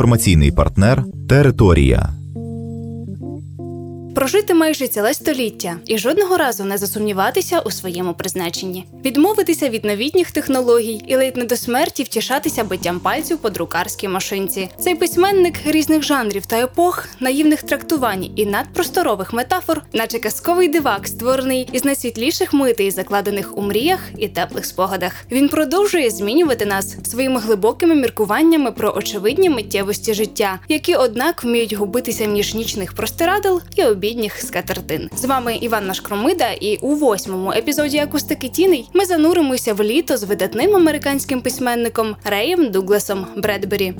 Інформаційний партнер Територія. Прожити майже ціле століття і жодного разу не засумніватися у своєму призначенні, відмовитися від новітніх технологій і ледь не до смерті втішатися биттям пальців по друкарській машинці. Цей письменник різних жанрів та епох, наївних трактувань і надпросторових метафор, наче казковий дивак, створений із найсвітліших митей, закладених у мріях і теплих спогадах. Він продовжує змінювати нас своїми глибокими міркуваннями про очевидні миттєвості життя, які, однак, вміють губитися між нічних простирадл і обідніх скатертин. З вами Іванна Шкромида, і у восьмому епізоді акустики тіней ми зануримося в літо з видатним американським письменником Реєм Дугласом Бредбері.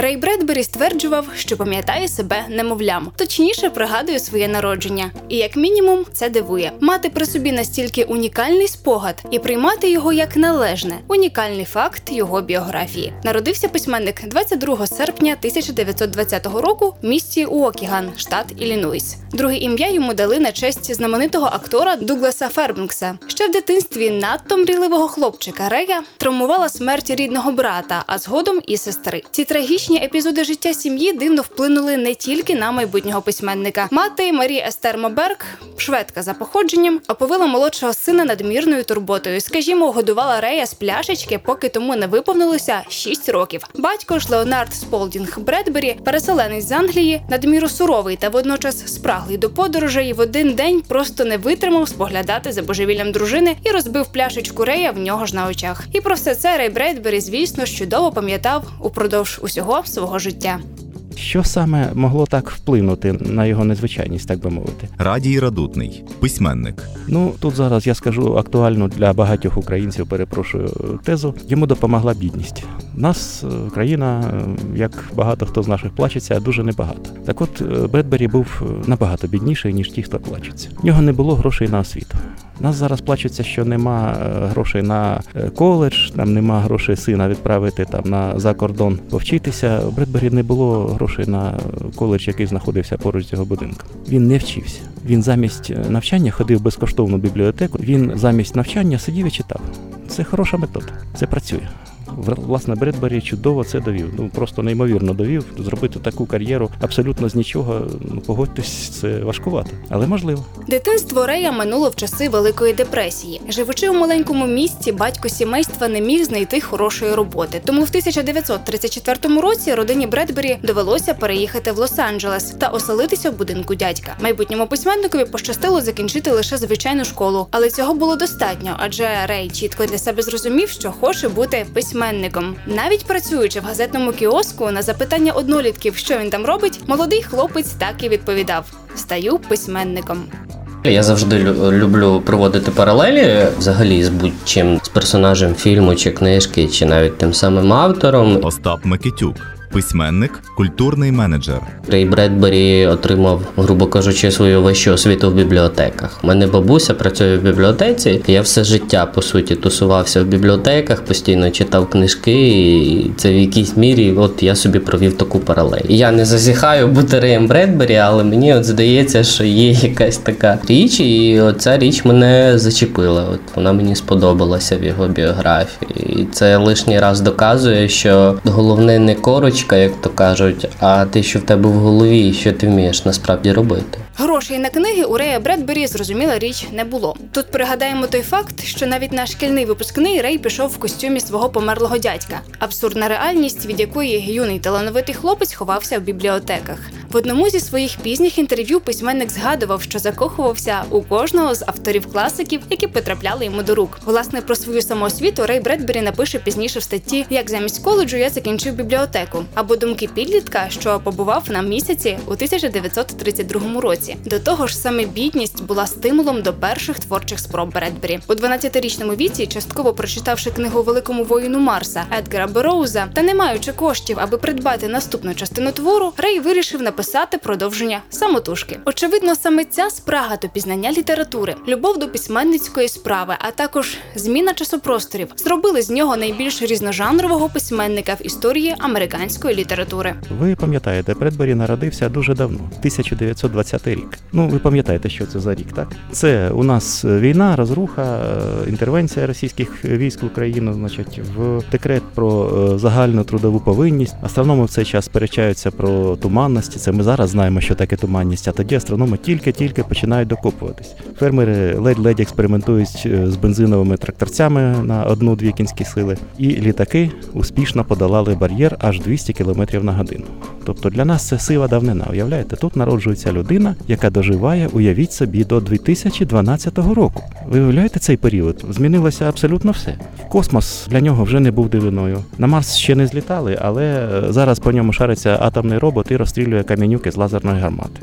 Рей Бредбері стверджував, що пам'ятає себе немовлям, точніше пригадує своє народження. І як мінімум це дивує мати при собі настільки унікальний спогад і приймати його як належне, унікальний факт його біографії. Народився письменник 22 серпня 1920 року в місті Уокіган, штат Іллінойс. Друге ім'я йому дали на честь знаменитого актора Дугласа Фербенкса. Ще в дитинстві надто мрійливого хлопчика Рея травмувала смерть рідного брата, а згодом і сестри. Ці трагічні епізоди життя сім'ї дивно вплинули не тільки на майбутнього письменника. Мати Марі Естер Моберг, шведка за походженням, оповила молодшого сина надмірною турботою. Скажімо, годувала Рея з пляшечки, поки тому не виповнилося 6 років. Батько ж Леонард Сполдінг Бредбері, переселенець з Англії, надміру суровий та водночас спраглий до подорожей, в один день просто не витримав споглядати за божевіллям дружини і розбив пляшечку Рея в нього ж на очах. І про все це Рей Бредбері, звісно, чудово пам'ятав упродовж усього свого життя. Що саме могло так вплинути на його незвичайність, так би мовити? Радій Радутний, письменник. Ну тут зараз я скажу актуальну для багатьох українців, перепрошую тезу. Йому допомогла бідність. Нас е, країна, е, як багато хто з наших плачеться, дуже небагато. Так от е, Бредбері був набагато бідніший ніж ті, хто плачеться. В нього не було грошей на освіту. Нас зараз плачуться, що нема грошей на коледж, там нема грошей сина відправити там на за кордон повчитися. У Бредбері не було грошей на коледж, який знаходився поруч з його будинком. Він не вчився. Він замість навчання ходив безкоштовну бібліотеку. Він замість навчання сидів і читав. Це хороша метода, це працює. Власне, Бредбері чудово це довів. Ну просто неймовірно довів. Зробити таку кар'єру абсолютно з нічого. Ну погодьтесь, це важкувато, але можливо. Дитинство Рея минуло в часи Великої депресії. Живучи у маленькому місті, батько сімейства не міг знайти хорошої роботи. Тому в 1934 році родині Бредбері довелося переїхати в Лос-Анджелес та оселитися в будинку дядька. Майбутньому письменникові пощастило закінчити лише звичайну школу, але цього було достатньо, адже Рей чітко для себе зрозумів, що хоче бути письменником. Навіть працюючи в газетному кіоску на запитання однолітків, що він там робить, молодий хлопець так і відповідав: стаю письменником. Я завжди люблю проводити паралелі взагалі з будь-чим з персонажем фільму чи книжки, чи навіть тим самим автором. Остап Микитюк. Письменник, культурний менеджер. Рей Бредбері отримав, грубо кажучи, свою вищу освіту в бібліотеках. У мене бабуся працює в бібліотеці. Я все життя по суті тусувався в бібліотеках, постійно читав книжки, і це в якійсь мірі, от я собі провів таку паралель. Я не зазіхаю бути Реєм Бредбері, але мені от здається, що є якась така річ, і ця річ мене зачепила. От вона мені сподобалася в його біографії. І це лишній раз доказує, що головне не коруч як то кажуть, а те, що в тебе в голові, що ти вмієш насправді робити. Грошей на книги у Рея Бредбері зрозуміла річ не було. Тут пригадаємо той факт, що навіть на шкільний випускний Рей пішов в костюмі свого померлого дядька. Абсурдна реальність, від якої юний талановитий хлопець ховався в бібліотеках. В одному зі своїх пізніх інтерв'ю письменник згадував, що закохувався у кожного з авторів класиків, які потрапляли йому до рук. Власне про свою самоосвіту Рей Бредбері напише пізніше в статті Як замість коледжу я закінчив бібліотеку або думки підлітка, що побував на місяці у 1932 році. До того ж, саме бідність була стимулом до перших творчих спроб Бредбері. У 12-річному віці, частково прочитавши книгу Великому воїну Марса Едгара Бероуза та не маючи коштів, аби придбати наступну частину твору, Рей вирішив написати продовження самотужки. Очевидно, саме ця спрага до пізнання літератури, любов до письменницької справи, а також зміна часопросторів зробили з нього найбільш різножанрового письменника в історії американської літератури. Ви пам'ятаєте, Бредбері народився дуже давно, 1920 рік. Ну, ви пам'ятаєте, що це за рік, так? Це у нас війна, розруха, е, інтервенція російських військ в Україну, значить, в декрет про е, загальну трудову повинність. Астрономи в цей час сперечаються про туманності. Це ми зараз знаємо, що таке туманність, а тоді астрономи тільки-тільки починають докопуватись. Фермери ледь-ледь експериментують е, з бензиновими тракторцями на одну-дві кінські сили, і літаки успішно подолали бар'єр аж 200 км на годину. Тобто для нас це сива давнина. Уявляєте, тут народжується людина, яка доживає, уявіть собі, до 2012 року. Ви уявляєте цей період? Змінилося абсолютно все. Космос для нього вже не був дивиною. На Марс ще не злітали, але е, зараз по ньому шариться атомний робот і розстрілює камінюки з лазерної гармати.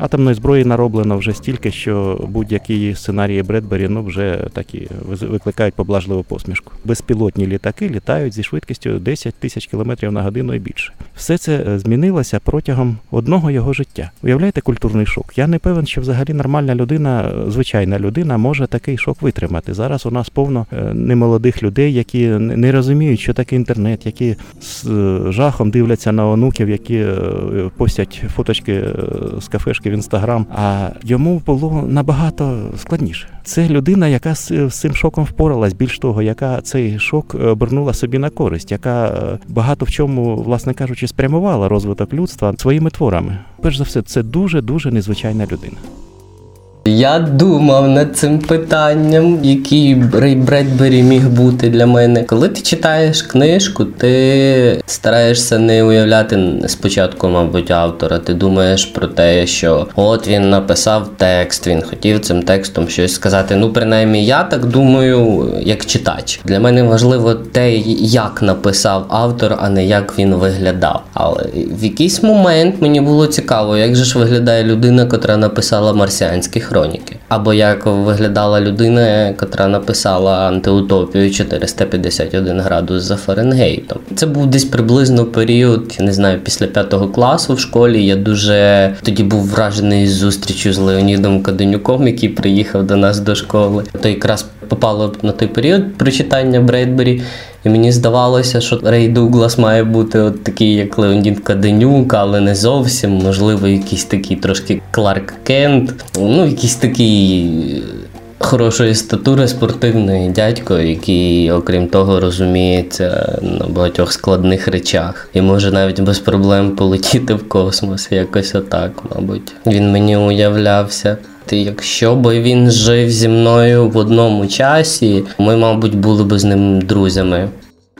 Атомної зброї нароблено вже стільки, що будь-які сценарії Бредбері ну, вже такі викликають поблажливу посмішку. Безпілотні літаки літають зі швидкістю 10 тисяч кілометрів на годину і більше. Все це е, змінилося протягом одного його життя. Уявляєте культурний шок? Я не певен, що взагалі нормальна людина, е, звичайна людина, може такий шок витримати. Зараз у нас повно е, немолодих людей, які не розуміють, що таке інтернет, які з жахом дивляться на онуків, які постять фоточки з кафешки в інстаграм. А йому було набагато складніше. Це людина, яка з, цим шоком впоралась. Більш того, яка цей шок е, обернула собі на користь, яка е, багато в чому, власне кажучи, спрямувала розвиток людства своїми творами. Перш за все, це дуже дуже незвичайна людина. Я думав над цим питанням, який Рей Бредбері міг бути для мене. Коли ти читаєш книжку, ти стараєшся не уявляти спочатку, мабуть, автора. Ти думаєш про те, що от він написав текст, він хотів цим текстом щось сказати. Ну, принаймні, я так думаю, як читач. Для мене важливо те, як написав автор, а не як він виглядав. Але в якийсь момент мені було цікаво, як же ж виглядає людина, котра написала марсіанські хроніки, або як виглядала людина, котра написала антиутопію 451 градус за Фаренгейтом. Це був десь приблизно період, я не знаю, після п'ятого класу в школі. Я дуже тоді був вражений зустрічю з Леонідом Каденюком, який приїхав до нас до школи. То якраз попало на той період прочитання Бредбері. І мені здавалося, що Рей Дуглас має бути от такий, як Леонід Каденюк, але не зовсім. Можливо, якийсь такий трошки Кларк Кент. Ну, якийсь такий е, хорошої статури спортивний дядько, який, окрім того, розуміється на багатьох складних речах. І може навіть без проблем полетіти в космос. Якось отак, мабуть. Він мені уявлявся. Якщо би він жив зі мною в одному часі, ми, мабуть, були б з ним друзями.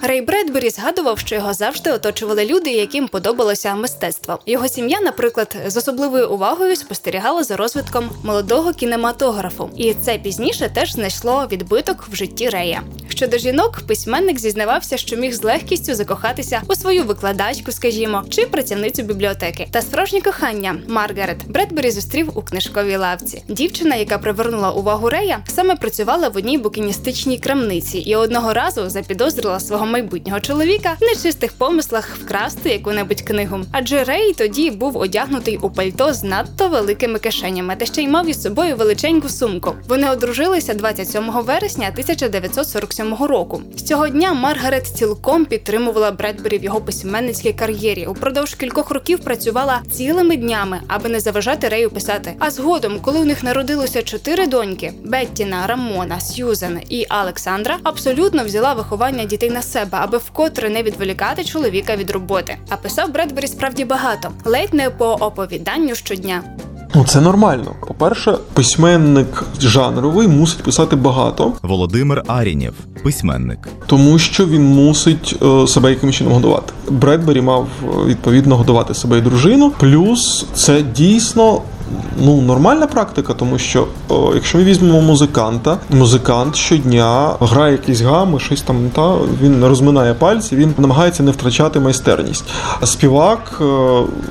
Рей Бредбері згадував, що його завжди оточували люди, яким подобалося мистецтво. Його сім'я, наприклад, з особливою увагою спостерігала за розвитком молодого кінематографу, і це пізніше теж знайшло відбиток в житті Рея. Щодо жінок, письменник зізнавався, що міг з легкістю закохатися у свою викладачку, скажімо, чи працівницю бібліотеки. Та справжнє кохання Маргарет Бредбері зустрів у книжковій лавці. Дівчина, яка привернула увагу Рея, саме працювала в одній букіністичній крамниці і одного разу запідозрила свого майбутнього чоловіка в нечистих помислах вкрасти яку-небудь книгу. Адже Рей тоді був одягнутий у пальто з надто великими кишенями, та ще й мав із собою величеньку сумку. Вони одружилися 27 вересня 1947 року. З цього дня Маргарет цілком підтримувала Бредбері в його письменницькій кар'єрі. Упродовж кількох років працювала цілими днями, аби не заважати Рею писати. А згодом, коли у них народилося чотири доньки: Беттіна, Рамона, Сьюзен і Александра, абсолютно взяла виховання дітей на себе, аби вкотре не відволікати чоловіка від роботи. А писав Бредбері справді багато, ледь не по оповіданню щодня. Ну це нормально. По-перше, письменник жанровий мусить писати багато, Володимир Арінєв, письменник. тому що він мусить е, себе якимось чином годувати. Бредбері мав е, відповідно годувати себе і дружину. Плюс це дійсно. Ну, нормальна практика, тому що о, якщо ми візьмемо музиканта, музикант щодня грає якісь гами, щось там та він розминає пальці, він намагається не втрачати майстерність. А співак е,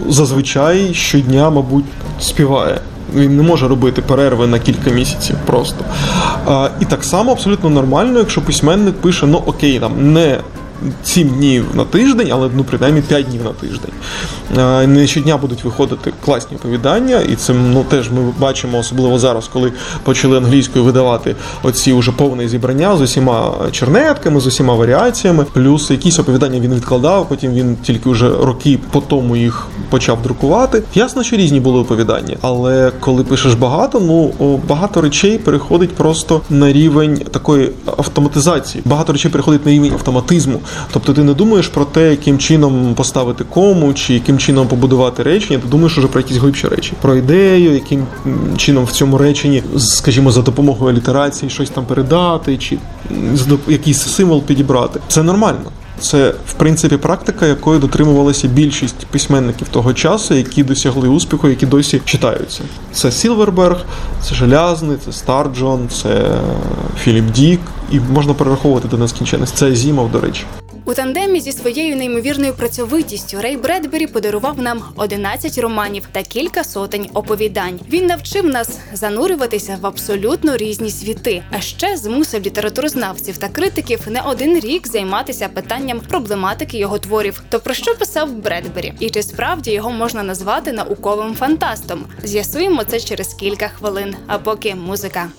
зазвичай щодня, мабуть, співає. Він не може робити перерви на кілька місяців просто. А, і так само абсолютно нормально, якщо письменник пише, ну окей, там не 7 днів на тиждень, але ну принаймні 5 днів на тиждень. Е, Не щодня будуть виходити класні оповідання, і це ну теж ми бачимо, особливо зараз, коли почали англійською видавати оці уже повне зібрання з усіма чернетками, з усіма варіаціями. Плюс якісь оповідання він відкладав, потім він тільки вже роки по тому їх почав друкувати. Ясно, що різні були оповідання, але коли пишеш багато, ну багато речей переходить просто на рівень такої автоматизації. Багато речей переходить на рівень автоматизму. Тобто ти не думаєш про те, яким чином поставити кому чи яким чином побудувати речення. Ти думаєш уже про якісь глибші речі, про ідею, яким чином в цьому реченні, скажімо, за допомогою алітерації щось там передати, чи якийсь символ підібрати. Це нормально. Це в принципі практика, якої дотримувалася більшість письменників того часу, які досягли успіху, які досі читаються. Це Сілверберг, це Желязний, це Старджон, це Філіп Дік, і можна перераховувати до нескінченності. Це Азімов, до речі. У тандемі зі своєю неймовірною працьовитістю Рей Бредбері подарував нам 11 романів та кілька сотень оповідань. Він навчив нас занурюватися в абсолютно різні світи, а ще змусив літературознавців та критиків не один рік займатися питанням вивченням проблематики його творів. То про що писав Бредбері? І чи справді його можна назвати науковим фантастом? З'ясуємо це через кілька хвилин. А поки музика.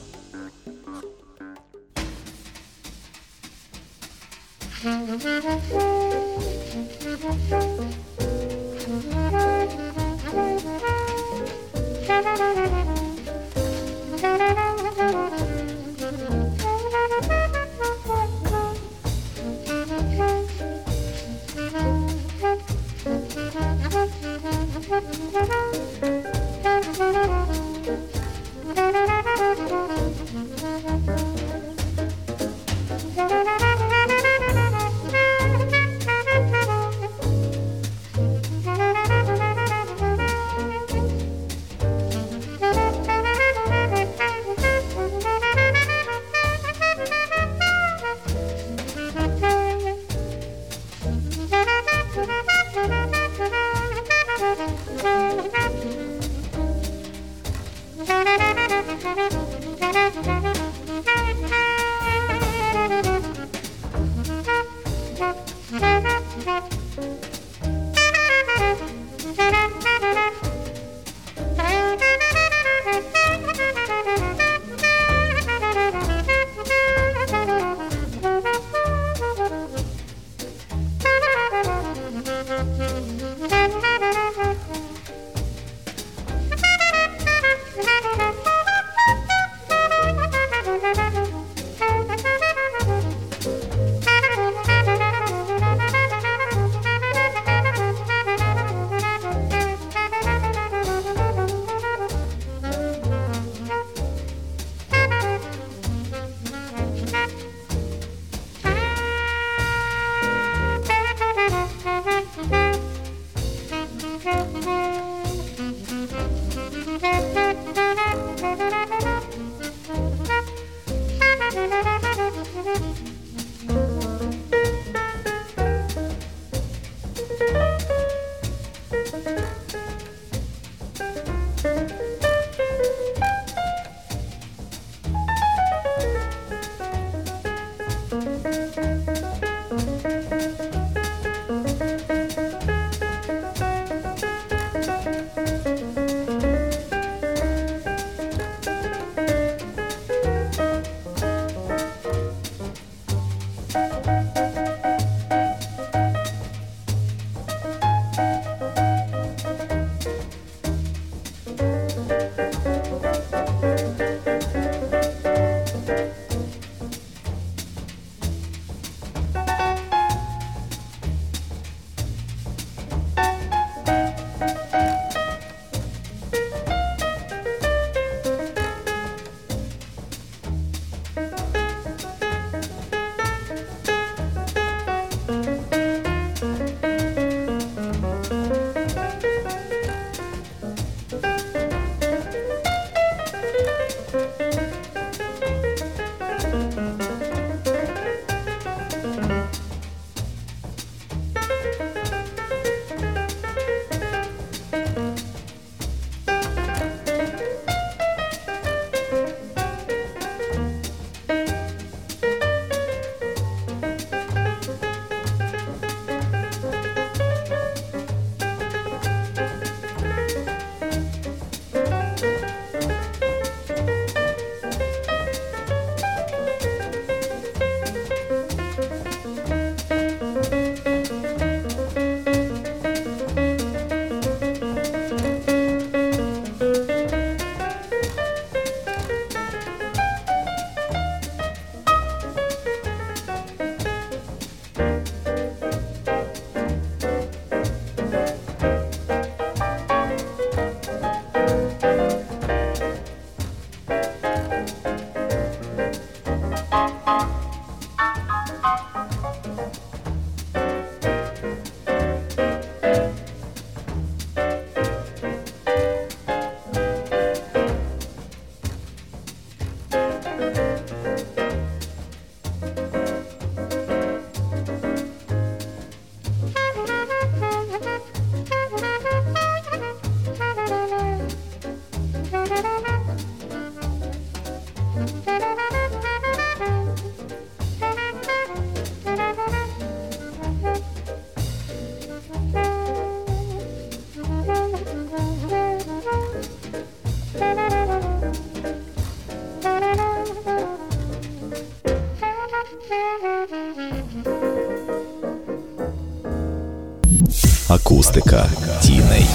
Акустика тіней.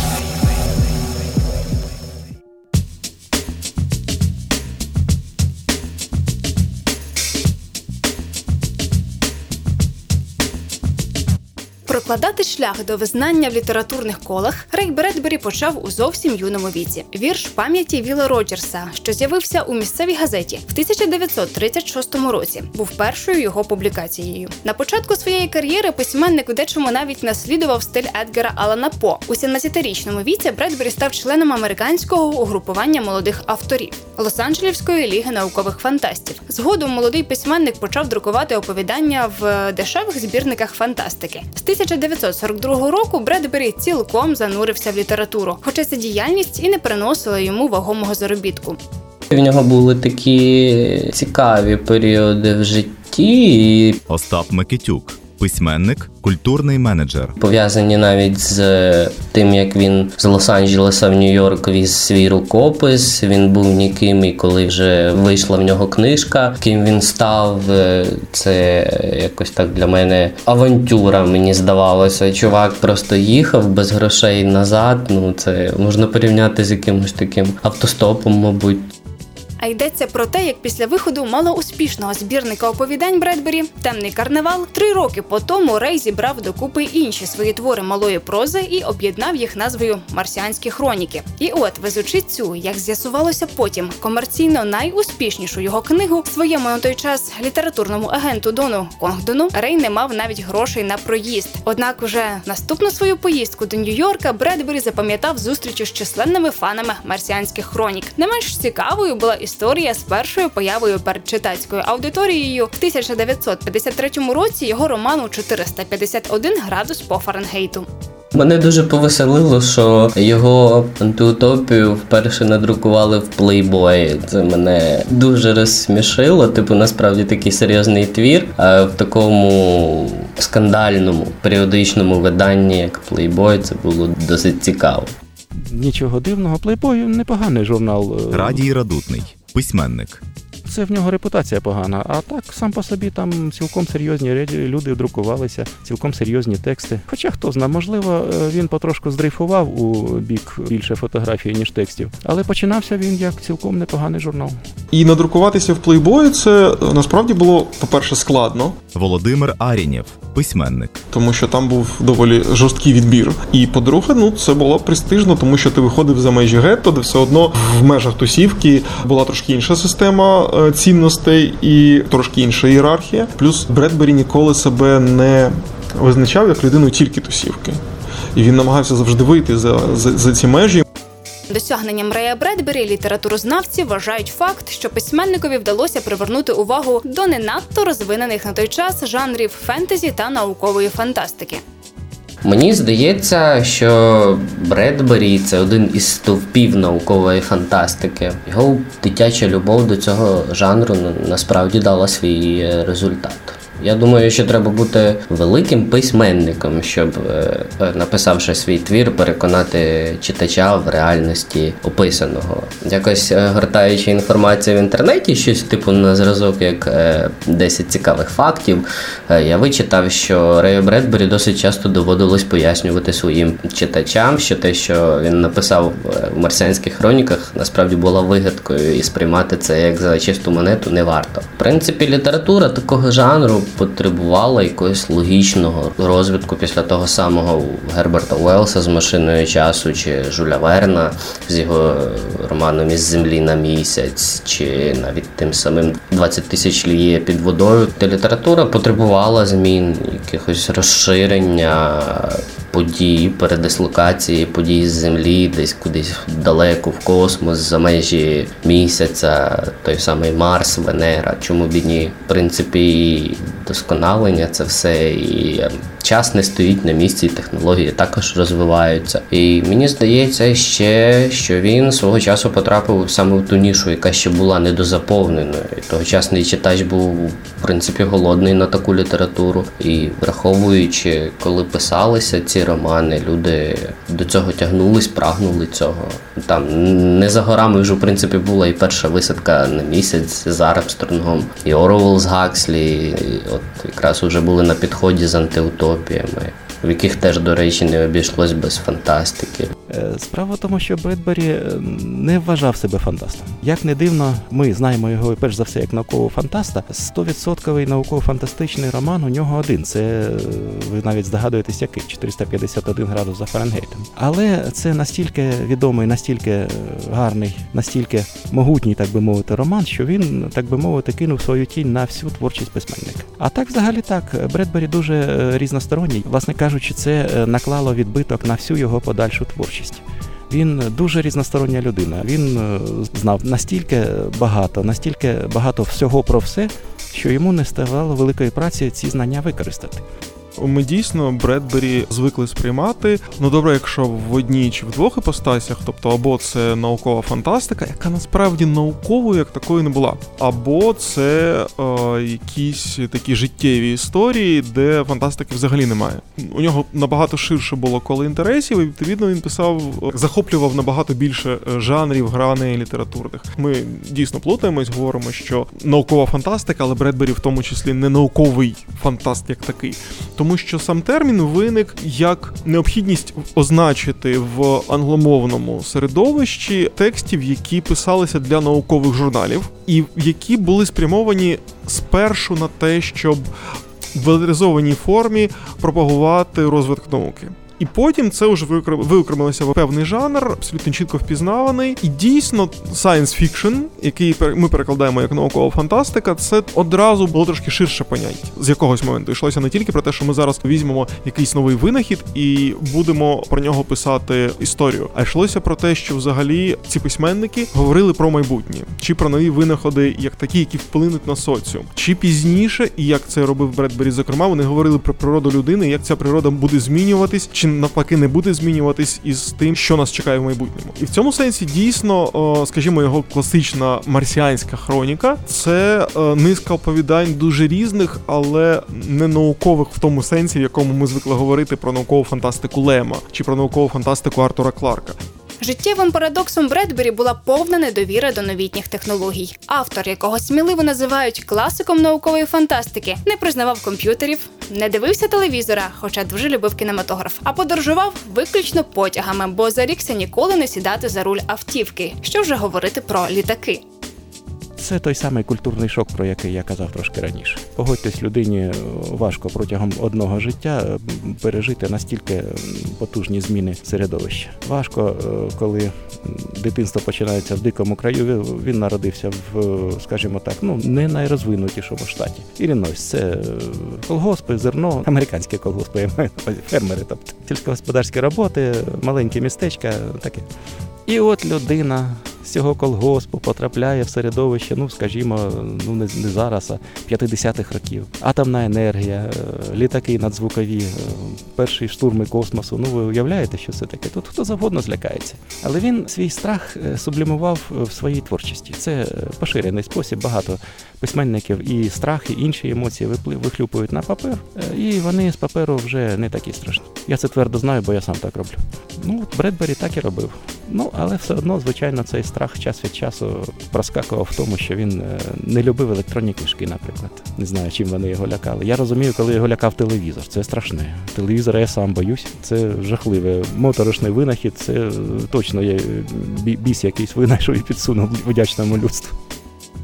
Прокладати шлях до визнання в літературних колах Рей Бредбері почав у зовсім юному віці. Вірш пам'яті Віла Роджерса, що з'явився у місцевій газеті в 1936 році, був першою його публікацією. На початку своєї кар'єри письменник у дечому навіть наслідував стиль Едгара Алана По. У 17-річному віці Бредбері став членом американського угрупування молодих авторів Лос-Анджелівської ліги наукових фантастів. Згодом молодий письменник почав друкувати оповідання в дешевих збірниках фантастики. З 1942 року Бредбері цілком занурився в літературу, хоча ця діяльність і не приносила йому вагомого заробітку. В нього були такі цікаві періоди в житті, Остап Микитюк, письменник, культурний менеджер. пов'язані навіть з тим, як він з Лос-Анджелеса в Нью-Йорк віз свій рукопис. Він був ніким, і коли вже вийшла в нього книжка, ким він став, е, це якось так для мене авантюра. Мені здавалося. Чувак просто їхав без грошей назад. Ну це можна порівняти з якимось таким автостопом, мабуть. А йдеться про те, як після виходу малоуспішного збірника оповідань Бредбері Темний карнавал три роки по тому Рей зібрав докупи інші свої твори малої прози і об'єднав їх назвою Марсіанські хроніки. І от, везучи цю, як з'ясувалося потім, комерційно найуспішнішу його книгу своєму на той час літературному агенту Дону Конгдону Рей не мав навіть грошей на проїзд. Однак, уже наступну свою поїздку до Нью-Йорка Бредбері запам'ятав зустрічі з численними фанами марсіанських хронік. Не менш цікавою була історія з першою появою перед читацькою аудиторією в 1953 році його роману 451 градус по Фаренгейту. Мене дуже повеселило, що його антиутопію вперше надрукували в Playboy. Це мене дуже розсмішило. Типу, насправді такий серйозний твір. А в такому скандальному періодичному виданні, як Playboy, це було досить цікаво. Нічого дивного, плейбой непоганий журнал. е, Радій Радутний, письменник. Це в нього репутація погана. А так сам по собі там цілком серйозні люди друкувалися, цілком серйозні тексти. Хоча хто знає, можливо, е, він потрошку здрейфував у бік більше фотографій, ніж текстів. Але починався він як цілком непоганий журнал. І надрукуватися в плейбої це е, насправді було, по-перше, складно, Володимир Арінєв, письменник. тому що там був доволі жорсткий відбір. І по-друге, ну це було престижно, тому що ти виходив за межі гетто, де все одно в межах тусівки була трошки інша система е, цінностей і трошки інша ієрархія. Плюс Бредбері ніколи себе не визначав як людину тільки тусівки. І він намагався завжди вийти за, за, за ці межі. Досягненням Рея Бредбері літературознавці вважають факт, що письменникові вдалося привернути увагу до не надто розвинених на той час жанрів фентезі та наукової фантастики. Мені здається, що Бредбері це один із стовпів наукової фантастики. Його дитяча любов до цього жанру насправді дала свій е, результат. Я думаю, що треба бути великим письменником, щоб, е, е, написавши свій твір, переконати читача в реальності описаного. Якось е, гортаючи інформацію в інтернеті, щось типу на зразок, як е, 10 цікавих фактів, е, я вичитав, що Рею Бредбері досить часто доводилось пояснювати своїм читачам, що те, що він написав е, в марсіанських хроніках, насправді була вигадкою, і сприймати це як за чисту монету не варто. В принципі, література такого жанру потребувала якогось логічного розвитку після того самого Герберта Уелса з машиною часу, чи Жуля Верна з його романом із землі на місяць, чи навіть тим самим 20 тисяч ліє під водою. Та література потребувала змін, якихось розширення подій, передислокації подій з землі, десь кудись далеко в космос, за межі місяця, той самий Марс, Венера. Чому б ні? В принципі, і досконалення це все і е, час не стоїть на місці, і технології також розвиваються. І мені здається ще, що він свого часу потрапив саме в ту нішу, яка ще була недозаповненою. Тогочасний читач був в принципі голодний на таку літературу. І враховуючи, коли писалися ці романи, люди до цього тягнулись, прагнули цього. Там не за горами вже в принципі була і перша висадка на місяць з Армстронгом, і Орвел з Гакслі. От якраз вже були на підході з антиутопіями. в яких теж, до речі, не обійшлось без фантастики. Е, Справа в тому, що Бредбері е, не вважав себе фантастом. Як не дивно, ми знаємо його перш за все як наукового фантаста. 100% науково-фантастичний роман у нього один. Це е, ви навіть здогадуєтесь, який 451 градус за Фаренгейтом. Але це настільки відомий, настільки гарний, настільки могутній, так би мовити, роман, що він, так би мовити, кинув свою тінь на всю творчість письменника. А так, взагалі, так, Бредбері дуже різносторонній. Власне кажучи, це наклало відбиток на всю його подальшу творчість. Він дуже різностороння людина. Він е, знав настільки багато, настільки багато всього про все, що йому не ставало великої праці ці знання використати. Ми дійсно Бредбері звикли сприймати. Ну добре, якщо в одній чи в двох іпостасях, тобто або це наукова фантастика, яка насправді науковою як такою не була, або це е, якісь такі життєві історії, де фантастики взагалі немає. У нього набагато ширше було коло інтересів, і відповідно він писав, захоплював набагато більше е, жанрів, граней літературних. Ми дійсно плутаємось, говоримо, що наукова фантастика, але Бредбері в тому числі не науковий фантаст як такий. Тому що сам термін виник як необхідність означити в англомовному середовищі текстів, які писалися для наукових журналів, і які були спрямовані спершу на те, щоб в легалізованій формі пропагувати розвиток науки. І потім це вже виокрем- виокремилося в певний жанр, абсолютно чітко впізнаваний. І дійсно, science fiction, який ми перекладаємо як наукова фантастика, це одразу було трошки ширше поняття з якогось моменту. Йшлося не тільки про те, що ми зараз візьмемо якийсь новий винахід і будемо про нього писати історію, а йшлося про те, що взагалі ці письменники говорили про майбутнє, чи про нові винаходи, як такі, які вплинуть на соціум, чи пізніше, і як це робив Бредбері, зокрема, вони говорили про природу людини, як ця природа буде змінюватись, чи навпаки не буде змінюватись із тим, що нас чекає в майбутньому. І в цьому сенсі дійсно, скажімо, його класична марсіанська хроніка це е, низка оповідань дуже різних, але не наукових в тому сенсі, в якому ми звикли говорити про наукову фантастику Лема чи про наукову фантастику Артура Кларка. Життєвим парадоксом Бредбері була повна недовіра до новітніх технологій. Автор, якого сміливо називають класиком наукової фантастики, не признавав комп'ютерів, не дивився телевізора, хоча дуже любив кінематограф, а подорожував виключно потягами, бо зарікся ніколи не сідати за руль автівки. Що вже говорити про літаки. Це той самий культурний шок, про який я казав трошки раніше. Погодьтесь, людині е, важко протягом одного життя е, пережити настільки потужні зміни середовища. Важко, е, коли дитинство починається в дикому краю. Він- народився в, скажімо так, ну не найрозвинутішому штаті. Іллінойс – це колгоспи, зерно, американські колгоспи, я маю фермери, тобто сільськогосподарські роботи, маленькі містечка, таке. І от людина з цього колгоспу потрапляє в середовище, ну скажімо, ну не, не зараз, а 50-х років. Атомна енергія, е, літаки надзвукові, е, перші штурми космосу. Ну ви уявляєте, що це таке? Тут хто завгодно злякається. Але він свій страх е, сублімував в своїй творчості. Це поширений спосіб. Багато письменників і страх, і інші емоції вихлюпують на папер, і вони з паперу вже не такі страшні. Я це твердо знаю, бо я сам так роблю. Ну, Бредбері так і робив. Ну, але все одно, звичайно, цей страх час від часу проскакував в тому, що він е, не любив електронні книжки, наприклад. Не знаю, чим вони його лякали. Я розумію, коли його лякав телевізор. Це страшне. Телевізора я сам боюсь. Це жахливе. Моторошний винахід, це е, точно є біс якийсь винайшов і підсунув вдячному людству.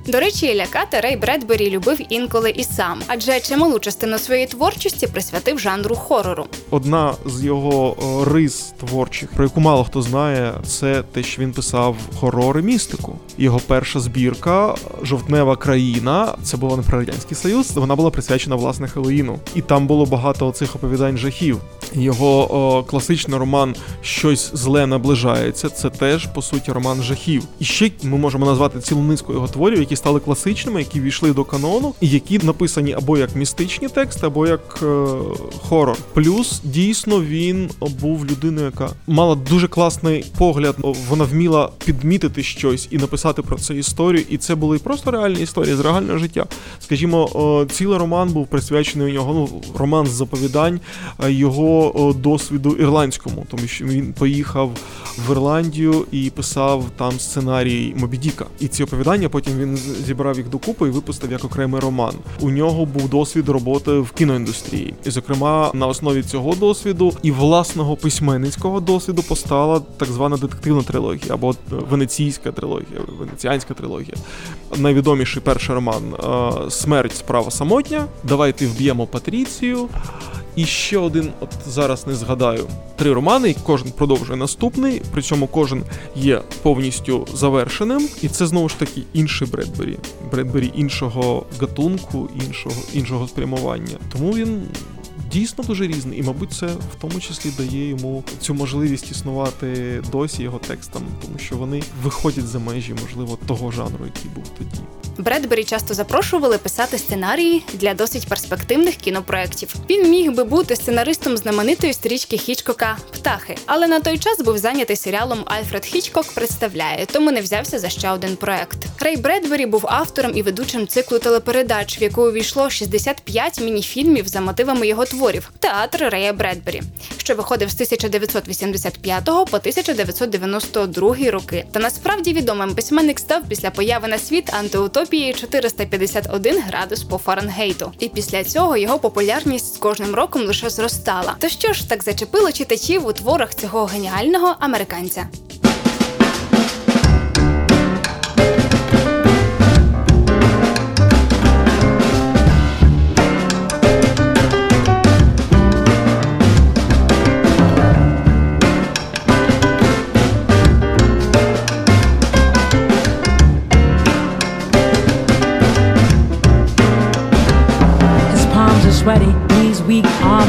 До речі, лякати Рей Бредбері любив інколи і сам, адже чималу частину своєї творчості присвятив жанру хорору. Одна з його рис творчих, про яку мало хто знає, це те, що він писав хорори містику. Його перша збірка Жовтнева країна. Це була не про радянський союз. Вона була присвячена власне Хеллоїну. І там було багато цих оповідань жахів. Його о, класичний роман Щось зле наближається. Це теж по суті роман жахів. І ще ми можемо назвати цілу низку його творів, які стали класичними, які війшли до канону, і які написані або як містичні тексти, або як е, хорор. Плюс дійсно він був людиною, яка мала дуже класний погляд. Вона вміла підмітити щось і написати про це історію. І це були просто реальні історії з реального життя. Скажімо, о, цілий роман був присвячений у нього. Ну, роман з заповідань е, його о, досвіду ірландському, тому що він поїхав в Ірландію і писав там сценарій Мобідіка. І ці оповідання потім він зібрав їх докупи і випустив як окремий роман. У нього був досвід роботи в кіноіндустрії, і зокрема на основі цього досвіду і власного письменницького досвіду постала так звана детективна трилогія або венеційська трилогія, венеціанська трилогія. Найвідоміший перший роман е, Смерть справа самотня. Давайте вб'ємо Патріцію. І ще один, от зараз не згадаю, три романи, кожен продовжує наступний. Причому кожен є повністю завершеним. І це знову ж таки інший Бредбері. Бредбері іншого гатунку, іншого іншого спрямування. Тому він дійсно дуже різний, і, мабуть, це в тому числі дає йому цю можливість існувати досі його текстам, тому що вони виходять за межі, можливо, того жанру, який був тоді. Бредбері часто запрошували писати сценарії для досить перспективних кінопроєктів. Він міг би бути сценаристом знаменитої стрічки Хічкока Птахи, але на той час був зайнятий серіалом Альфред Хічкок представляє, тому не взявся за ще один проект. Рей Бредбері був автором і ведучим циклу телепередач, в яку увійшло 65 мініфільмів за мотивами його творів Театр Рея Бредбері, що виходив з 1985 по 1992 роки. Та насправді відомим письменник став після появи на світ антиутопії утопії 451 градус по Фаренгейту. І після цього його популярність з кожним роком лише зростала. То що ж так зачепило читачів у творах цього геніального американця?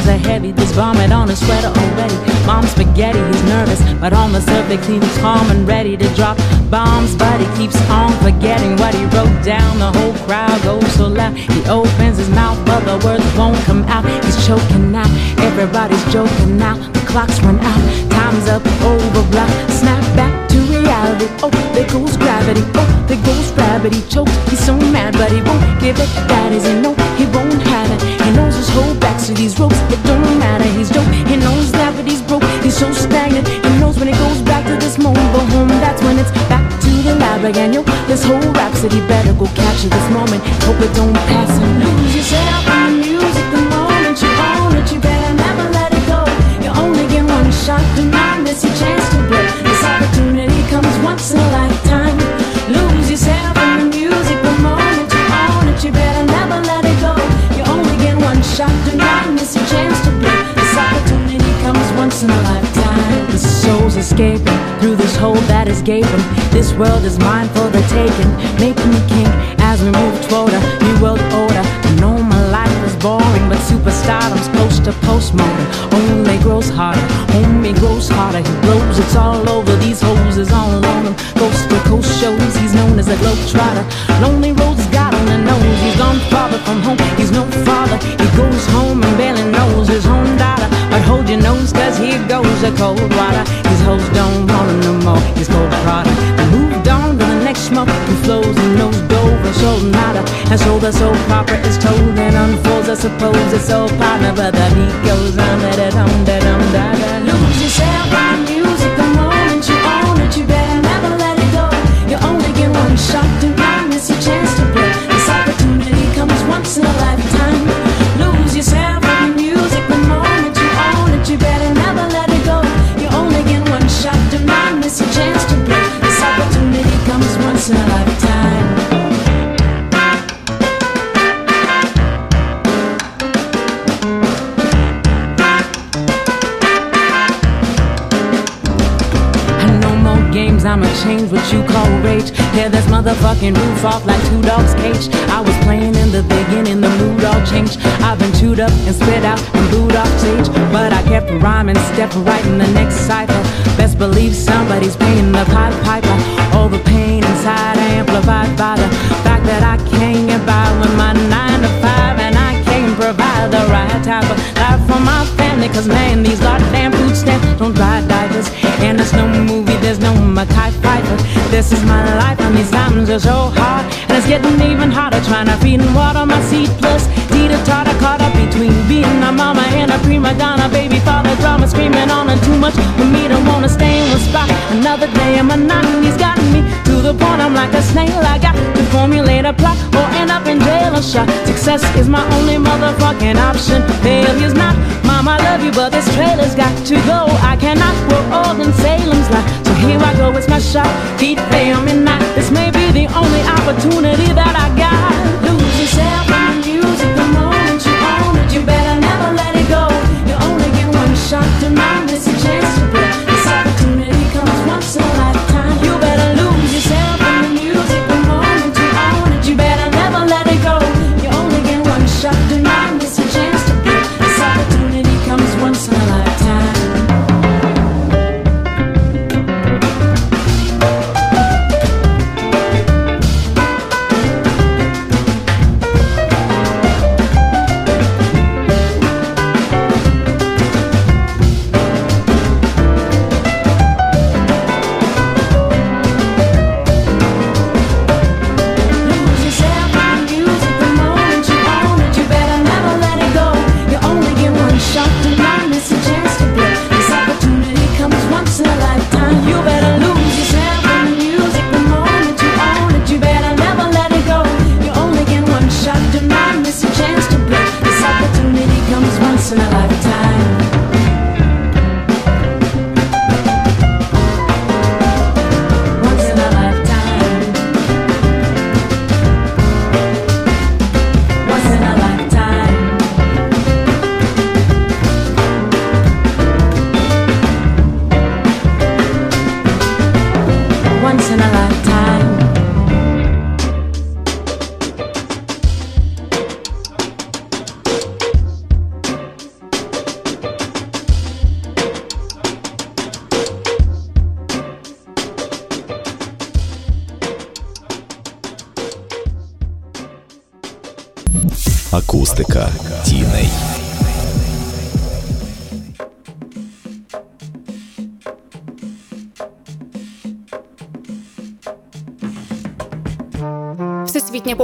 Arms are heavy. There's vomit on his sweater already. Mom's spaghetti, he's nervous, but on the surface he's calm and ready to drop bombs. But he keeps on forgetting what he wrote down. The whole crowd goes so loud. He opens his mouth, but the words won't come out. He's choking now. Everybody's joking now. Clock's run out. Time's up, over. Snap back to reality. Oh, there goes gravity. Oh, there goes gravity. Choke. He's so mad, but he won't give it. That is a no. He won't have it. He knows his whole back to these ropes. It don't matter. He's dope. He knows that, but he's broke. He's so stagnant. He knows when he goes back to this moment, but home. That's when it's back to the lab again. Yo, this whole rhapsody better go capture this moment. Hope it don't pass him. Lose yourself in the shot. Do not miss your chance to blow. This opportunity comes once in a lifetime. Lose yourself in the music the moment you own it. You better never let it go. You only get one shot. Do not miss your chance to blow. This opportunity comes once in a lifetime. The soul's escaping through this hole that is gaping. This world is mine for the taking. Make me king as we move toward a new world order. Boring, but superstardom's close to postmodern. Only grows harder, only grows harder. He blows, it's all over. These hoes is all on him. Coast to coast shows, he's known as a globetrotter. Lonely roads got on the nose. He's gone farther from home. He's no father. He goes home and barely knows his own daughter. But hold your nose, cause here goes the cold water. His hoes don't want him no more. He's cold product. And sold nada. And so the soap opera is told and unfolds. I suppose it's so partner, but the beat goes on. Da da dum da dum da change what you call rage. Tear this motherfucking roof off like two dogs' cage. I was playing in the beginning, the mood all changed. I've been chewed up and spit out and booed off stage. But I kept rhyming, stepped right in the next cipher. Best believe somebody's paying the Pied Piper. All the pain inside amplified by the fact that I can't get by with my nine to five. And I can't provide the right type of life for my family. Cause man, these goddamn food stamps don't dry diapers. And there's no movie, there's no Mackay Pfeiffer. This is my life, and these times are so hard. And it's getting even harder trying to feed and water my seed. Plus, Tita Tata caught up between being a mama and a prima donna. Baby father drama screaming on and too much for me to wanna stay in one spot. monotony's got me the point I'm like a snail. I got to formulate a plot or end up in jail or shot. Success is my only motherfucking option. Failure's not. Mom, I love you, but this trailer's got to go. I cannot grow old in Salem's lot. So here I go, it's my shot. Keep fail me not. This may be the only opportunity that I got. Lose yourself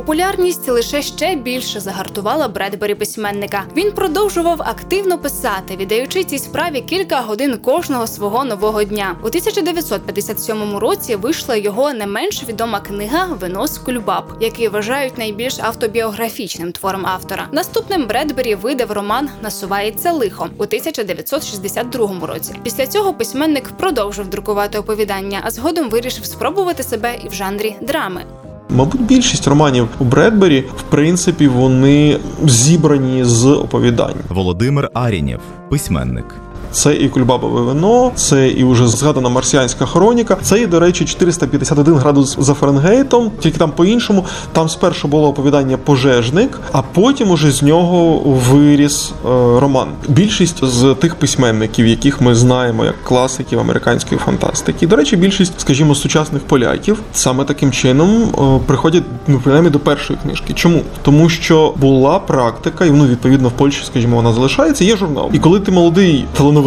популярність лише ще більше загартувала Бредбері письменника. Він продовжував активно писати, віддаючи цій справі кілька годин кожного свого нового дня. У 1957 році вийшла його не менш відома книга Вино з кульбаб, який вважають найбільш автобіографічним твором автора. Наступним Бредбері видав роман Насувається лихо у 1962 році. Після цього письменник продовжив друкувати оповідання, а згодом вирішив спробувати себе і в жанрі драми. Мабуть, більшість романів у Бредбері, в принципі, вони зібрані з оповідань. Володимир Арінєв, письменник. Це і кульбабове вино, це і вже згадана марсіанська хроніка. Це і, до речі, 451 градус за Фаренгейтом, тільки там по-іншому. Там спершу було оповідання пожежник, а потім уже з нього виріс е, роман. Більшість з тих письменників, яких ми знаємо як класиків американської фантастики. До речі, більшість, скажімо, сучасних поляків саме таким чином е, приходять ну принаймні до першої книжки. Чому? Тому що була практика, і ну відповідно в Польщі, скажімо, вона залишається. Є журнал. І коли ти молодий талановитий,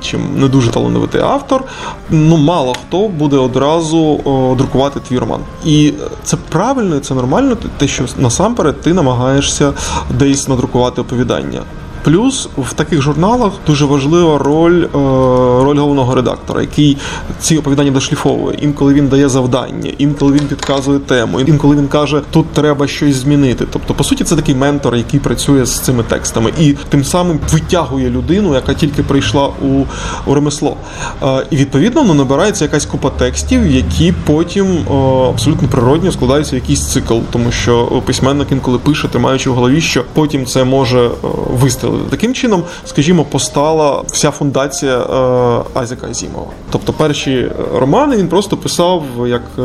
чим не дуже талановитий автор, ну мало хто буде одразу друкувати твій роман. І це правильно, і це нормально. Те, що насамперед ти намагаєшся десь надрукувати оповідання. Плюс в таких журналах дуже важлива роль, е, роль головного редактора, який ці оповідання дошліфовує. Інколи він дає завдання, інколи він підказує тему, інколи він каже, тут треба щось змінити. Тобто, по суті, це такий ментор, який працює з цими текстами, і тим самим витягує людину, яка тільки прийшла у, у ремесло. Е, І відповідно ну, набирається якась купа текстів, які потім е, абсолютно природньо складаються в якийсь цикл, тому що письменник інколи пише, тримаючи в голові, що потім це може вистрілити. Таким чином, скажімо, постала вся фундація е, Айзека Азімова. Тобто перші е, романи він просто писав як е,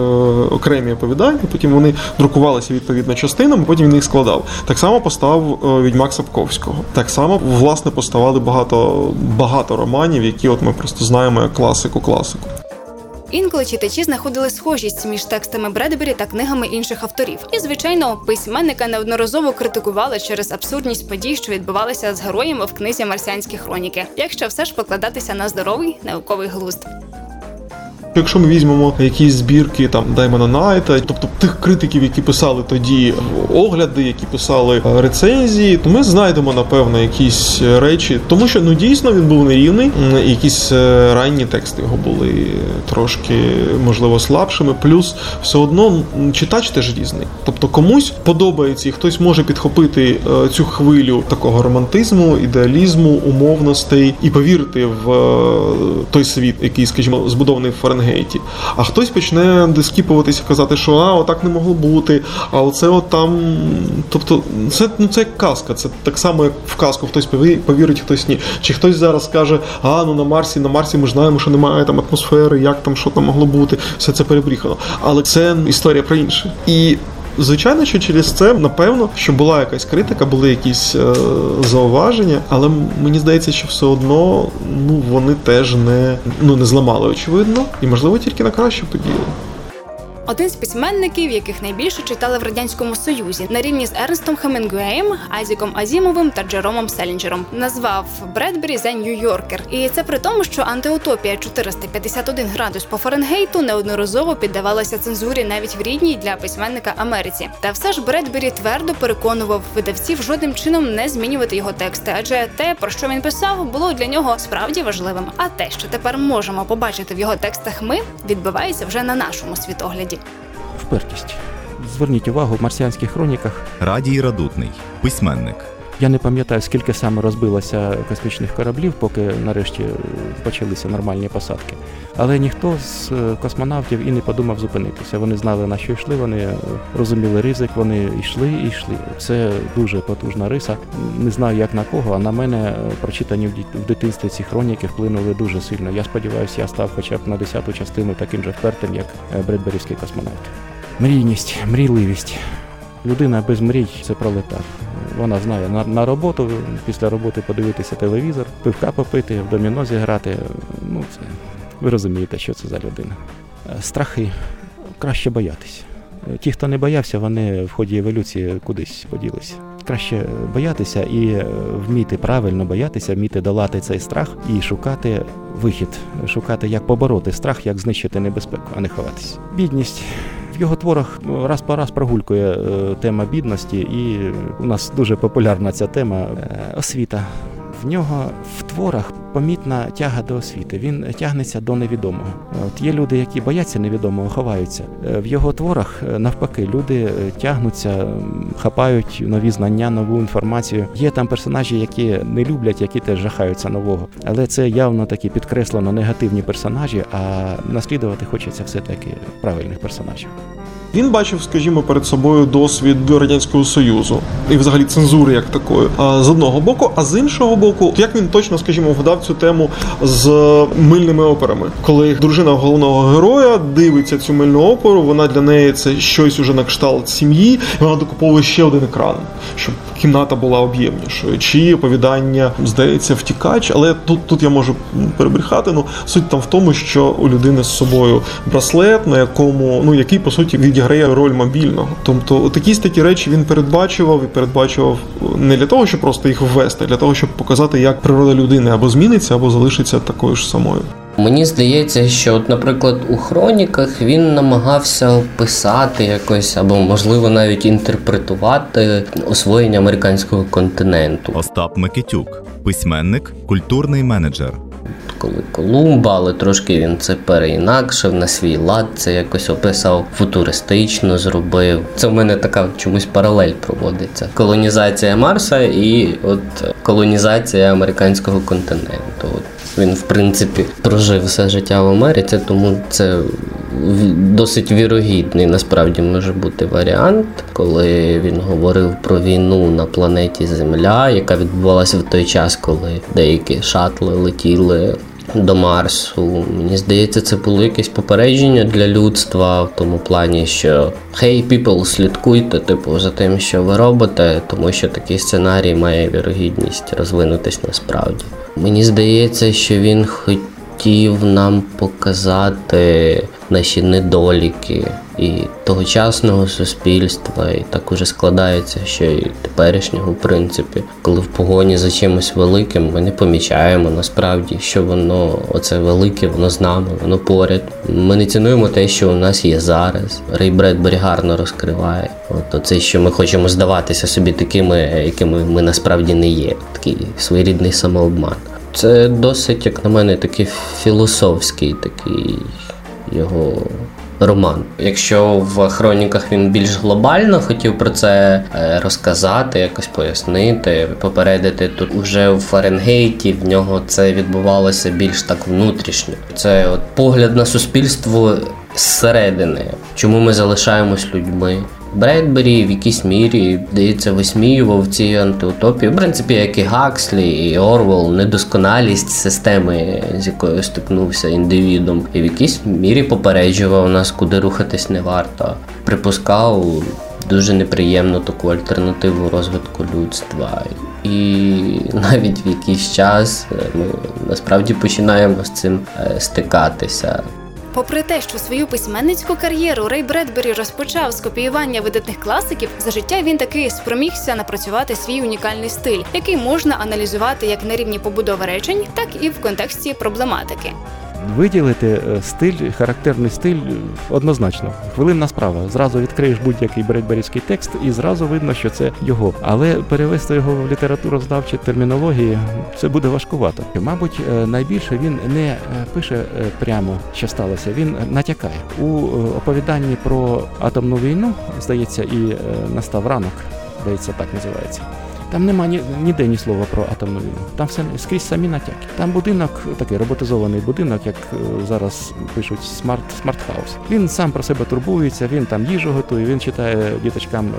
окремі оповідання, потім вони друкувалися відповідно частинами, потім він їх складав. Так само постав Відьмак Сапковського. Так само, власне, поставали багато, багато романів, які от ми просто знаємо як класику класику. Інколи читачі знаходили схожість між текстами Бредбері та книгами інших авторів. І, звичайно, письменника неодноразово критикували через абсурдність подій, що відбувалися з героями в книзі Марсіанські хроніки, якщо все ж покладатися на здоровий науковий глузд. Якщо ми візьмемо якісь збірки там Даймона Найта, тобто тих критиків, які писали тоді огляди, які писали е, рецензії, то ми знайдемо напевно якісь речі, тому що ну дійсно він був нерівний. Якісь е, ранні тексти його були трошки можливо слабшими. Плюс все одно читач теж різний. Тобто комусь подобається, і хтось може підхопити е, цю хвилю такого романтизму, ідеалізму, умовностей і повірити в е, той світ, який, скажімо, збудований в Фаренгейті. А хтось почне дискіпуватися, казати, що а, отак не могло бути, а оце от там. Тобто, це ну це як казка. Це так само, як в казку хтось повірить, хтось ні. Чи хтось зараз скаже, а ну на Марсі, на Марсі ми знаємо, що немає там атмосфери, як там що там могло бути, все це перебріхано. Але це історія про інше. І Звичайно, що через це напевно, що була якась критика, були якісь е, зауваження, але мені здається, що все одно ну вони теж не ну не зламали очевидно, і можливо тільки на краще подіяли. Один з письменників, яких найбільше читали в радянському союзі, на рівні з Ернстом Хемінгуеєм, Айзіком Азімовим та Джеромом Селінджером, назвав Бредбері за Нью-Йоркер. І це при тому, що антиутопія 451 градус по Фаренгейту неодноразово піддавалася цензурі навіть в рідній для письменника Америці. Та все ж Бредбері твердо переконував видавців жодним чином не змінювати його тексти, адже те, про що він писав, було для нього справді важливим. А те, що тепер можемо побачити в його текстах, ми відбивається вже на нашому світогляді. Впертість. Зверніть увагу, в марсіанських хроніках Радій Радутний, письменник. Я не пам'ятаю, скільки саме розбилося космічних кораблів, поки нарешті почалися нормальні посадки. Але ніхто з е, космонавтів і не подумав зупинитися. Вони знали, на що йшли, вони е, розуміли ризик, вони йшли і йшли. Це дуже потужна риса. Не знаю, як на кого, а на мене е, прочитані в дитинстві ці хроніки вплинули дуже сильно. Я сподіваюся, я став хоча б на десяту частину таким же впертим, як Бредберівський космонавт. Мрійність, мрійливість. Людина без мрій це пролетар. Вона знає на, на роботу, після роботи подивитися телевізор, пивка попити, в доміно зіграти. Ну, це ви розумієте, що це за людина. Е, Страхи краще боятися. Е, Ті, хто не боявся, вони в ході еволюції кудись поділися. Краще боятися і е, вміти правильно боятися, вміти долати цей страх і шукати вихід, шукати, як побороти страх, як знищити небезпеку, а не ховатися. Бідність в його творах е, раз по раз прогулькує е, тема бідності, і у нас дуже популярна ця тема е, освіта. В нього в творах помітна тяга до освіти. Він тягнеться до невідомого. От є люди, які бояться невідомого, ховаються. Е, В його творах е, навпаки люди е, тягнуться, хапають нові знання, нову інформацію. Є там персонажі, які не люблять, які теж жахаються нового. Але це явно такі підкреслено негативні персонажі, а наслідувати хочеться все-таки правильних персонажів. Він бачив, скажімо, перед собою досвід радянського союзу і взагалі цензури як такої. З одного боку, а з іншого боку, як він точно, скажімо, вгадав цю тему з мильними операми, коли дружина головного героя дивиться цю мильну оперу, вона для неї це щось уже на кшталт сім'ї, і вона докуповує ще один екран, щоб кімната була об'ємнішою. Чи оповідання здається втікач, але тут, тут я можу перебрехати. Ну суть там в тому, що у людини з собою браслет, на якому ну який по суті відіграє роль мобільного. Тобто такі такі речі він передбачував і передбачував не для того, щоб просто їх ввести, а для того, щоб показати, як природа людини або зміниться, або залишиться такою ж самою. Мені здається, що, от, наприклад, у хроніках він намагався описати якось, або можливо навіть інтерпретувати освоєння американського континенту. Остап Микитюк, письменник, культурний менеджер. Коли Колумба, але трошки він це переінакшив на свій лад, це якось описав футуристично зробив. Це в мене така чомусь паралель проводиться. Колонізація Марса і от колонізація американського континенту. Він, в принципі, прожив все життя в Америці, тому це досить вірогідний насправді може бути варіант, коли він говорив про війну на планеті Земля, яка відбувалася в той час, коли деякі шатли летіли до Марсу. Мені здається, це було якесь попередження для людства в тому плані, що «Hey, people, слідкуйте, типу, за тим, що ви робите, тому що такий сценарій має вірогідність розвинутись насправді. Мені здається, що він хотів нам показати наші недоліки і тогочасного суспільства, і так уже складається, що і теперішнього, в принципі, коли в погоні за чимось великим, ми не помічаємо насправді, що воно оце велике, воно з нами, воно поряд. Ми не цінуємо те, що у нас є зараз. Рей Бредбері гарно розкриває. От оце, що ми хочемо здаватися собі такими, якими ми насправді не є. Такий своєрідний самообман. Це досить, як на мене, такий філософський такий його роман. Якщо в хроніках він більш глобально хотів про це е, розказати, якось пояснити, попередити, то вже в Фаренгейті в нього це відбувалося більш так внутрішньо. Це от погляд на суспільство зсередини, чому ми залишаємось людьми. Бредбері в якійсь мірі, здається, висміював ці антиутопії. В принципі, як і Гакслі, і Орвел, недосконалість системи, з якою стикнувся індивідум, і в якійсь мірі попереджував нас, куди рухатись не варто. Припускав дуже неприємну таку альтернативу розвитку людства. І навіть в якийсь час ми насправді починаємо з цим е, стикатися. Попри те, що свою письменницьку кар'єру Рей Бредбері розпочав з копіювання видатних класиків, за життя він таки спромігся напрацювати свій унікальний стиль, який можна аналізувати як на рівні побудови речень, так і в контексті проблематики. Виділити е, стиль, характерний стиль е, однозначно. Хвилинна справа. Зразу відкриєш будь-який бредберівський текст, і зразу видно, що це його. Але перевести його в літературознавчі термінології це буде важкувато. Мабуть, е, найбільше він не пише прямо, що сталося. Він натякає у оповіданні про атомну війну. Здається, і настав ранок. Здається, так називається. Там нема ні, ніде ні слова про атомну війну. Там все скрізь самі натяки. Там будинок, такий роботизований будинок, як е, зараз пишуть smart smart house. Він сам про себе турбується, він там їжу готує, він читає діточкам е,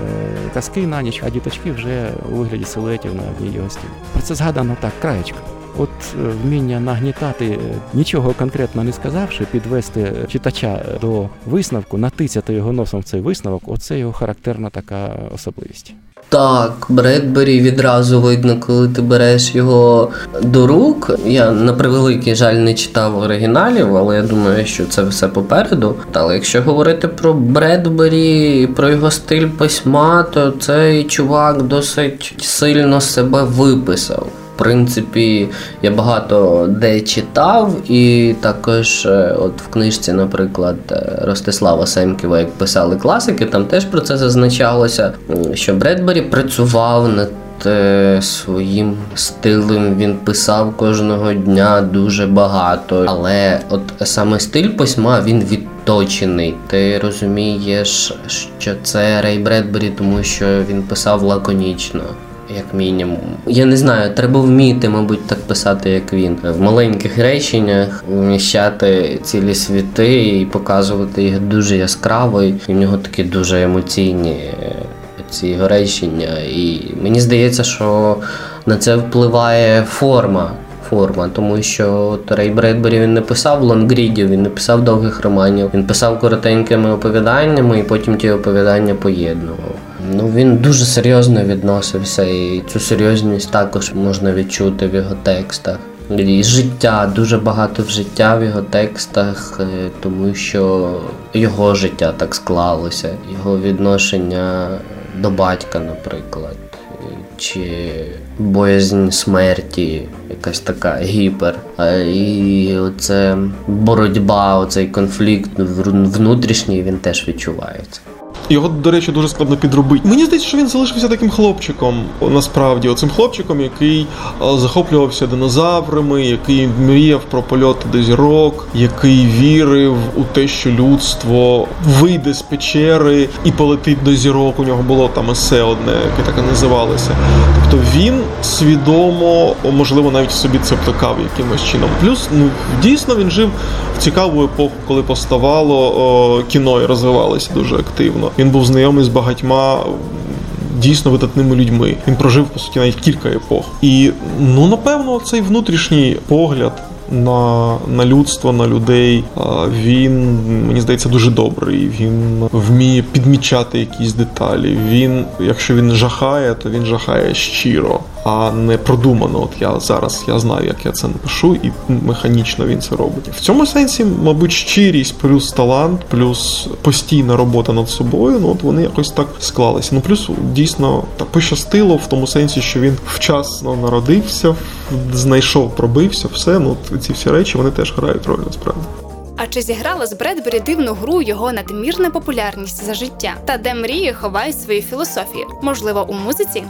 казки на ніч, а діточки вже у вигляді силуетів на одній його стіні. Про це згадано так, краєчко. От е, вміння нагнітати, нічого конкретно не сказавши, підвести читача до висновку, натицяти його носом в цей висновок, оце його характерна така особливість. Так, Бредбері відразу видно, коли ти береш його до рук. Я на превеликий жаль не читав оригіналів, але я думаю, що це все попереду. Але якщо говорити про Бредбері, про його стиль письма, то цей чувак досить сильно себе виписав. Принципі, я багато де читав, і також, е, от в книжці, наприклад, е, Ростислава Семківа, як писали класики, там теж про це зазначалося, що Бредбері працював над е, своїм стилем. Він писав кожного дня дуже багато. Але от саме стиль письма він відточений. Ти розумієш, що це Рей Бредбері, тому що він писав лаконічно. Як мінімум, я не знаю, треба вміти, мабуть, так писати, як він. В маленьких реченнях вміщати цілі світи і показувати їх дуже яскраво. І в нього такі дуже емоційні е, ці його речення. І мені здається, що на це впливає форма. Форма, тому що от Рей Бредбері він не писав лонгрідів, він не писав довгих романів, він писав коротенькими оповіданнями і потім ті оповідання поєднував. Ну він дуже серйозно відносився, і цю серйозність також можна відчути в його текстах. І життя, дуже багато в життя в його текстах, е, тому що його життя так склалося, його відношення до батька, наприклад, чи боязнь смерті, якась така гіпер. І оце боротьба, оцей конфлікт внутрішній він теж відчувається. Його, до речі, дуже складно підробити. Мені здається, що він залишився таким хлопчиком, насправді, оцим хлопчиком, який захоплювався динозаврами, який мріяв про польоти до зірок, який вірив у те, що людство вийде з печери і полетить до зірок. У нього було там есе одне, яке так і називалося. Тобто він свідомо, можливо, навіть собі це втикав якимось чином. Плюс, ну дійсно він жив в цікаву епоху, коли поставало о, кіно і розвивалося дуже активно. Він був знайомий з багатьма. Дійсно видатними людьми. Він прожив по суті навіть кілька епох. І ну напевно, цей внутрішній погляд на, на людство, на людей, він мені здається дуже добрий. Він вміє підмічати якісь деталі. Він, якщо він жахає, то він жахає щиро. А не продумано. От я зараз я знаю, як я це напишу, і механічно він це робить. В цьому сенсі, мабуть, щирість, плюс талант, плюс постійна робота над собою. Ну от вони якось так склалися. Ну плюс дійсно так пощастило в тому сенсі, що він вчасно народився, знайшов, пробився, все. Ну ці всі речі вони теж грають роль насправді. А чи зіграла з Бредбері дивну гру його надмірна популярність за життя? Та де мрії ховають свою філософію? Можливо, у музиці?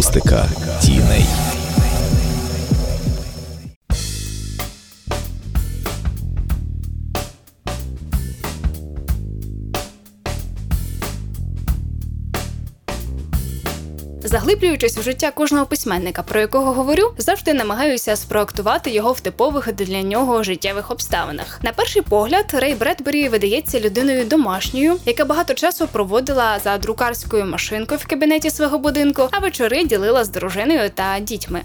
Акустика тіней. Заглиблюючись у життя кожного письменника, про якого говорю, завжди намагаюся спроектувати його в типових для нього життєвих обставинах. На перший погляд, Рей Бредбері видається людиною домашньою, яка багато часу проводила за друкарською машинкою в кабінеті свого будинку, а вечори ділила з дружиною та дітьми.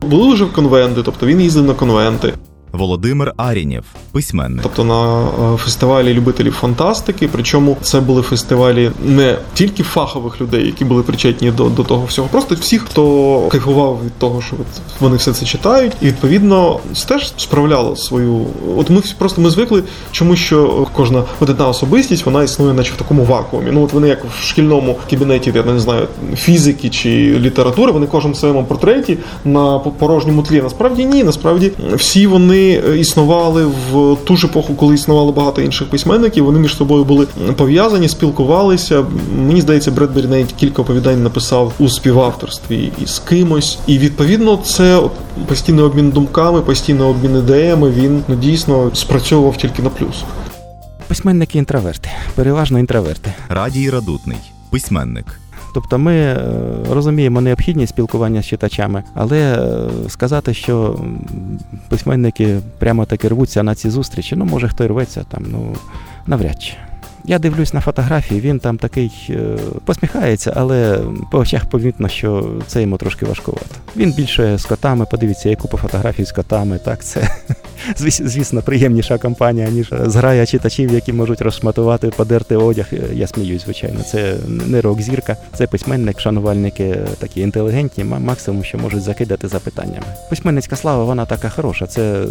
Були вже в конвенти, тобто він їздив на конвенти. Володимир Арінєв, письменник. Тобто на е, фестивалі любителів фантастики. Причому це були фестивалі не тільки фахових людей, які були причетні до, до того всього, просто всіх, хто кайфував від того, що вони все це читають, і відповідно теж справляло свою. От ми просто ми звикли, чому що кожна одна особистість вона існує, наче в такому вакуумі. Ну от вони як в шкільному кабінеті, я не знаю, фізики чи літератури, вони в своєму портреті на порожньому тлі. Насправді ні, насправді всі вони е, існували в ту ж епоху, коли існувало багато інших письменників. Вони між собою були пов'язані, спілкувалися. Мені здається, Бредбері навіть кілька оповідань написав у співавторстві із кимось. І відповідно, це постійний обмін думками, постійний обмін ідеями. Він ну дійсно спрацьовував тільки на плюс. Письменники інтроверти, переважно інтроверти. Радій Радутний, письменник. Тобто ми е, розуміємо необхідність спілкування з читачами, але е, сказати, що письменники прямо таки рвуться на ці зустрічі, ну може хто й рветься там, ну навряд чи. Я дивлюсь на фотографії, він там такий е, посміхається, але по очах помітно, що це йому трошки важкувато. Він більше з котами, подивіться, я купу фотографій з котами. Так, це звісно приємніша компанія, ніж зграя читачів, які можуть розшматувати, подерти одяг. Я сміюсь, звичайно. Це не рок-зірка, це письменник, шанувальники е, такі інтелігентні, максимум, що можуть закидати запитаннями. Письменницька слава, вона така хороша. Це е,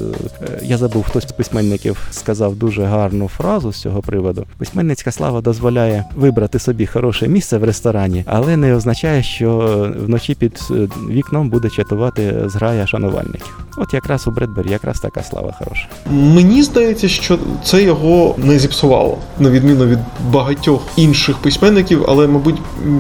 я забув, хтось з письменників сказав дуже гарну фразу з цього приводу. Письменницька слава дозволяє вибрати собі хороше місце в ресторані, але не означає, що е, вночі під вікном буде чатувати зграя шанувальників. От якраз у Бредбері якраз така слава хороша. Мені здається, що це його не зіпсувало, на відміну від багатьох інших письменників, але, мабуть,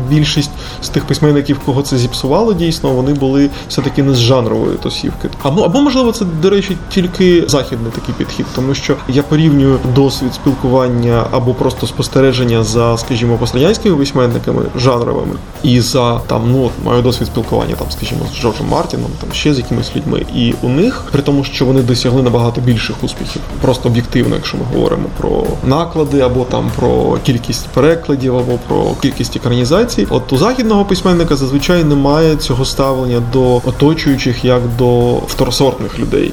більшість з тих письменників, кого це зіпсувало, дійсно, вони були все-таки не з жанрової тусівки. Або, або можливо, це, до речі, тільки західний такий підхід, тому що я порівнюю досвід спілкування або просто спостереження за, скажімо, пострадянськими письменниками жанровими, і за там, ну от маю досвід спілкування, там, скажімо, з Джорджем Мартіном, там ще з якимись людьми. І у них, при тому, що вони досягли набагато більших успіхів, просто об'єктивно, якщо ми говоримо про наклади, або там про кількість перекладів, або про кількість екранізацій. От у західного письменника зазвичай немає цього ставлення до оточуючих як до второсортних людей.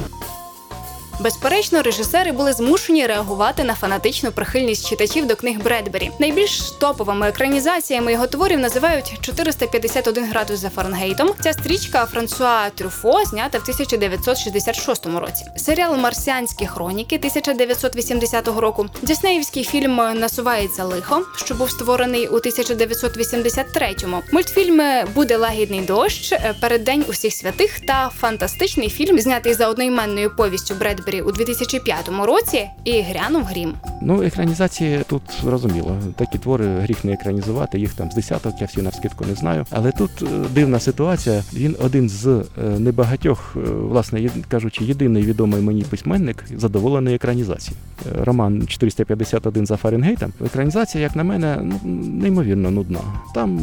Безперечно, режисери були змушені реагувати на фанатичну прихильність читачів до книг Бредбері. Найбільш топовими екранізаціями його творів називають 451 градус за Фаренгейтом. Ця стрічка Франсуа Трюфо знята в 1966 році. Серіал Марсіанські хроніки 1980 року. Діснеївський фільм Насувається лихо, що був створений у 1983-му. Мультфільми Буде лагідний дощ, Переддень усіх святих та фантастичний фільм, знятий за одноіменною повістю Бредбері у 2005 році, і грянув грім. Ну, екранізації тут зрозуміло. Такі твори гріх не екранізувати, їх там з десяток, я всі навскидку не знаю. Але тут е, дивна ситуація. Він один з е, небагатьох, е, власне, кажучи, єдиний відомий мені письменник, задоволений екранізацією. Е, Роман 451 за Фаренгейтом. Екранізація, як на мене, ну, неймовірно нудна. Там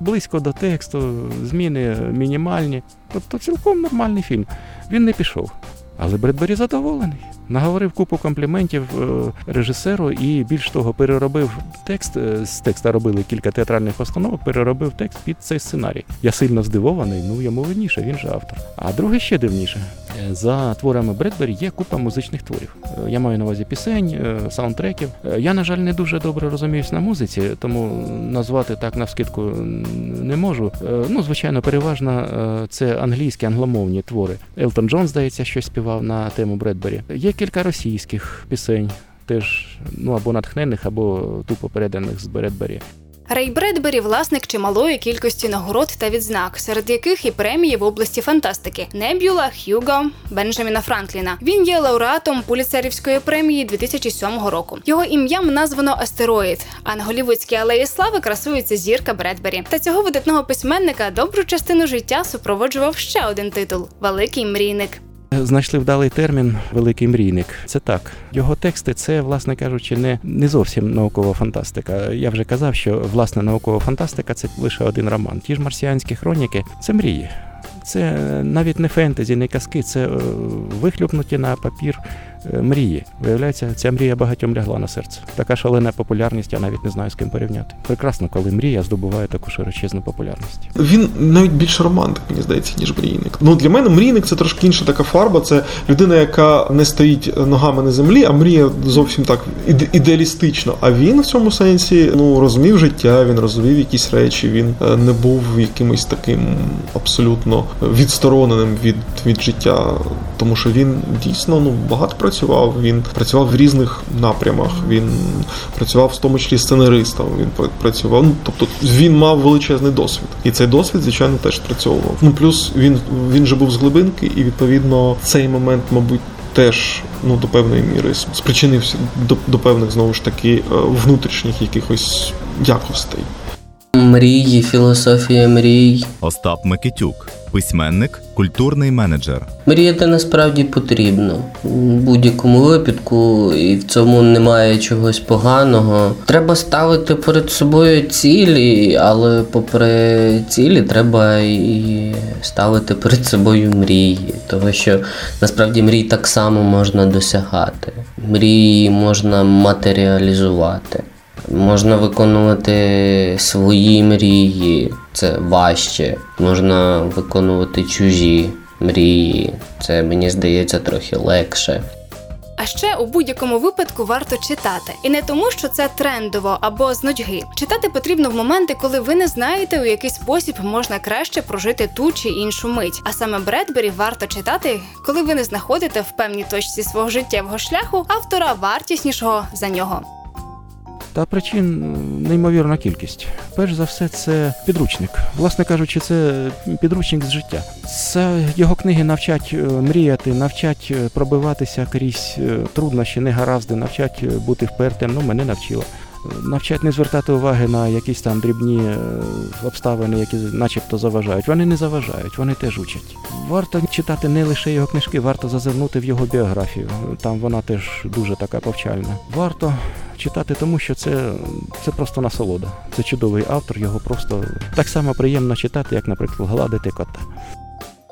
близько до тексту, зміни мінімальні. Тобто цілком нормальний фільм. Він не пішов. Але Бредбері задоволений. Наговорив купу компліментів е, режисеру і більш того, переробив текст. е, З текста робили кілька театральних постановок, переробив текст під цей сценарій. Я сильно здивований, ну йому видніше, він же автор. А друге ще дивніше. За творами Бредбері є купа музичних творів. Е, Я маю на увазі пісень, е, саундтреків. Е, Я, на жаль, не дуже добре розуміюсь на музиці, тому назвати так навскидку м, не можу. Ну, звичайно, переважно це англійські англомовні твори. Елтон Джон, здається, щось співав на тему Бредбері. Є кілька російських пісень, теж ну або натхнених, або тупо переданих з Бредбері. Рей Бредбері власник чималої кількості нагород та відзнак, серед яких і премії в області фантастики Небюла, Х'юго, Бенджаміна Франкліна. Він є лауреатом Пуліцерівської премії 2007 року. Його ім'ям названо астероїд. А на голівудській алеї слави красується зірка Бредбері. Та цього видатного письменника добру частину життя супроводжував ще один титул Великий мрійник. Знайшли вдалий термін Великий мрійник. Це так. Його тексти це, власне кажучи, не, не зовсім наукова фантастика. Я вже казав, що власне наукова фантастика це лише один роман. Ті ж марсіанські хроніки це мрії. Це навіть не фентезі, не казки, це е, вихлюпнуті на папір е, мрії. Виявляється, ця мрія багатьом лягла на серце. Така шалена популярність, я навіть не знаю з ким порівняти. Прекрасно, коли мрія здобуває таку широчезну популярність. Він навіть більш романтик, мені здається, ніж мрійник. Ну для мене мрійник це трошки інша така фарба. Це людина, яка не стоїть ногами на землі, а мріє зовсім так іде- ідеалістично. А він в цьому сенсі ну розумів життя, він розумів якісь речі. Він е, не був якимось таким абсолютно відстороненим від, від життя, тому що він дійсно ну багато працював. Він працював в різних напрямах. Він працював в тому числі сценаристом. Він пр- працював. Ну тобто він мав величезний досвід, і цей досвід, звичайно, теж спрацьовував. Ну плюс він він же був з глибинки, і відповідно цей момент, мабуть. Теж ну до певної міри спричинився до, до певних знову ж таки е, внутрішніх якихось якостей. Мрії, філософія мрій. Остап Микитюк, письменник, культурний менеджер. Мріяти насправді потрібно у будь-якому випадку, і в цьому немає чогось поганого. Треба ставити перед собою цілі, але попри цілі треба і ставити перед собою мрії, тому що насправді мрій так само можна досягати. Мрії можна матеріалізувати. Можна виконувати свої мрії, це важче. Можна виконувати чужі мрії. Це мені здається трохи легше. А ще у будь-якому випадку варто читати, і не тому, що це трендово або з нудьги. Читати потрібно в моменти, коли ви не знаєте, у який спосіб можна краще прожити ту чи іншу мить. А саме Бредбері варто читати, коли ви не знаходите в певній точці свого життєвого шляху автора вартіснішого за нього. Та причин неймовірна кількість. Перш за все, це підручник. Власне кажучи, це підручник з життя. Це його книги навчать е, мріяти, навчать е, пробиватися крізь е, труднощі, негаразди, навчать бути впертим. Ну, мене навчило. Навчать не звертати уваги на якісь там дрібні е, обставини, які начебто заважають. Вони не заважають, вони теж учать. Варто читати не лише його книжки, варто зазирнути в його біографію. Там вона теж дуже така повчальна. Варто читати, тому що це, це просто насолода. Це чудовий автор, його просто так само приємно читати, як, наприклад, гладити кота.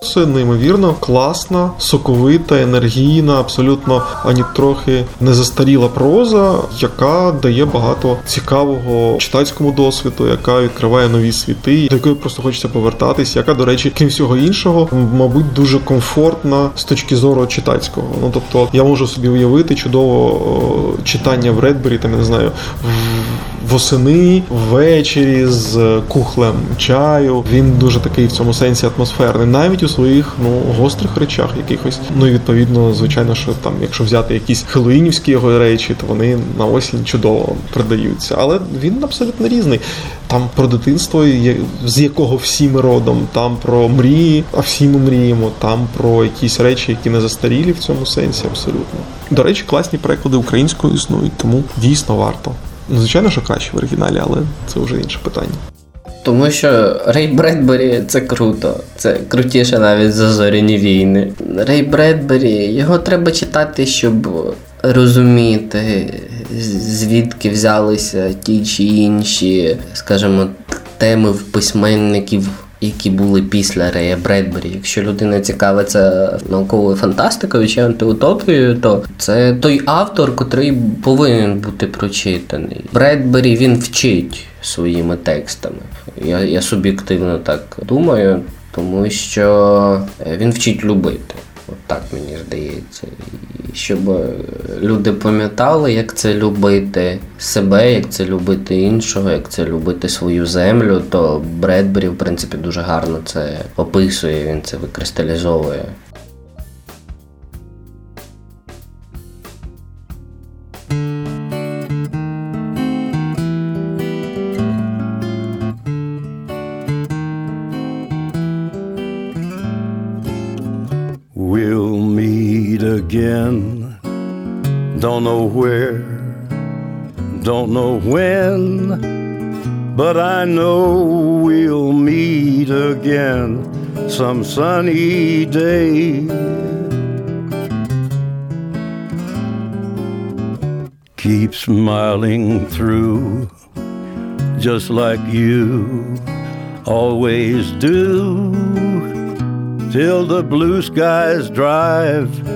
Це неймовірно класна, соковита, енергійна, абсолютно ані трохи не застаріла проза, яка дає багато цікавого читацькому досвіду, яка відкриває нові світи, до якої просто хочеться повертатись, яка, до речі, крім всього іншого, мабуть, дуже комфортна з точки зору читацького. Ну тобто, я можу собі уявити чудово читання в Редбері, там я не знаю, в- восени, ввечері з кухлем чаю. Він дуже такий в цьому сенсі атмосферний, навіть у своїх ну гострих речах якихось. Ну і відповідно, звичайно, що там, якщо взяти якісь хеллоуінівські його речі, то вони на осінь чудово продаються. Але він абсолютно різний. Там про дитинство, з якого всі ми родом, там про мрії, а всі ми мріємо, там про якісь речі, які не застарілі в цьому сенсі, абсолютно. До речі, класні переклади українською існують, тому дійсно варто. Ну, звичайно, що краще в оригіналі, але це вже інше питання. Тому що Рей Бредбері це круто. Це крутіше навіть за зоряні війни. Рей Бредбері, його треба читати, щоб розуміти, звідки взялися ті чи інші, скажімо, теми в письменників. Які були після Рея Бредбері. Якщо людина цікавиться науковою фантастикою чи антиутопією, то це той автор, котрий повинен бути прочитаний. Бредбері він вчить своїми текстами. Я, я суб'єктивно так думаю, тому що він вчить любити. От так мені здається. Щоб е, люди пам'ятали, як це любити себе, як це любити іншого, як це любити свою землю, то Бредбері, в принципі, дуже гарно це описує, він це викристалізовує. Again. Don't know where, don't know when, but I know we'll meet again some sunny day. Keep smiling through, just like you always do, till the blue skies drive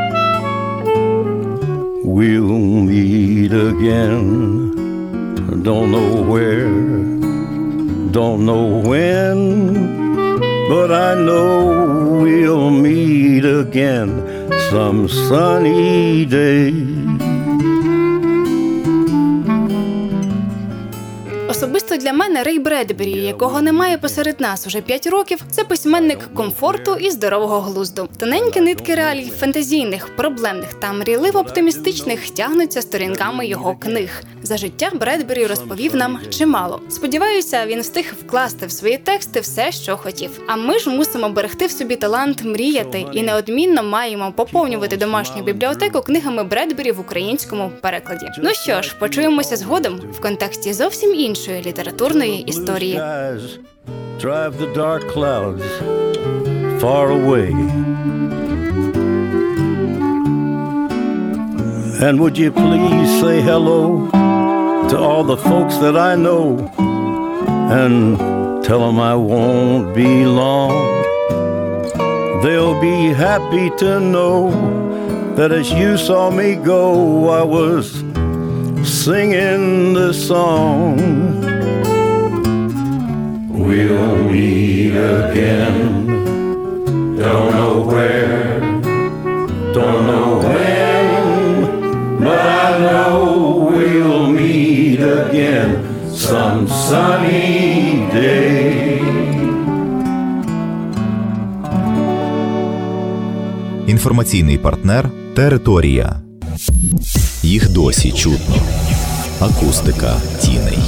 We'll meet again, don't know where, don't know when, but I know we'll meet again some sunny day. Для мене Рей Бредбері, якого немає посеред нас уже 5 років, це письменник комфорту і здорового глузду. Тоненькі нитки реалій фантазійних, проблемних та мрійливо оптимістичних тягнуться сторінками його книг. За життя Бредбері розповів нам чимало. Сподіваюся, він встиг вкласти в свої тексти все, що хотів. А ми ж мусимо берегти в собі талант мріяти і неодмінно маємо поповнювати домашню бібліотеку книгами Бредбері в українському перекладі. Ну що ж, почуємося згодом в контексті зовсім іншої літературної історії. Blue skies drive the dark clouds far away. And would you please say hello to all the folks that I know and tell them I won't be long. They'll be happy to know that as you saw me go, I was singing this song. We'll meet again. Don't know where, don't know when, but I know we'll meet again some sunny day. Інформаційний партнер Територія. Їх досі чутно. Акустика тіней.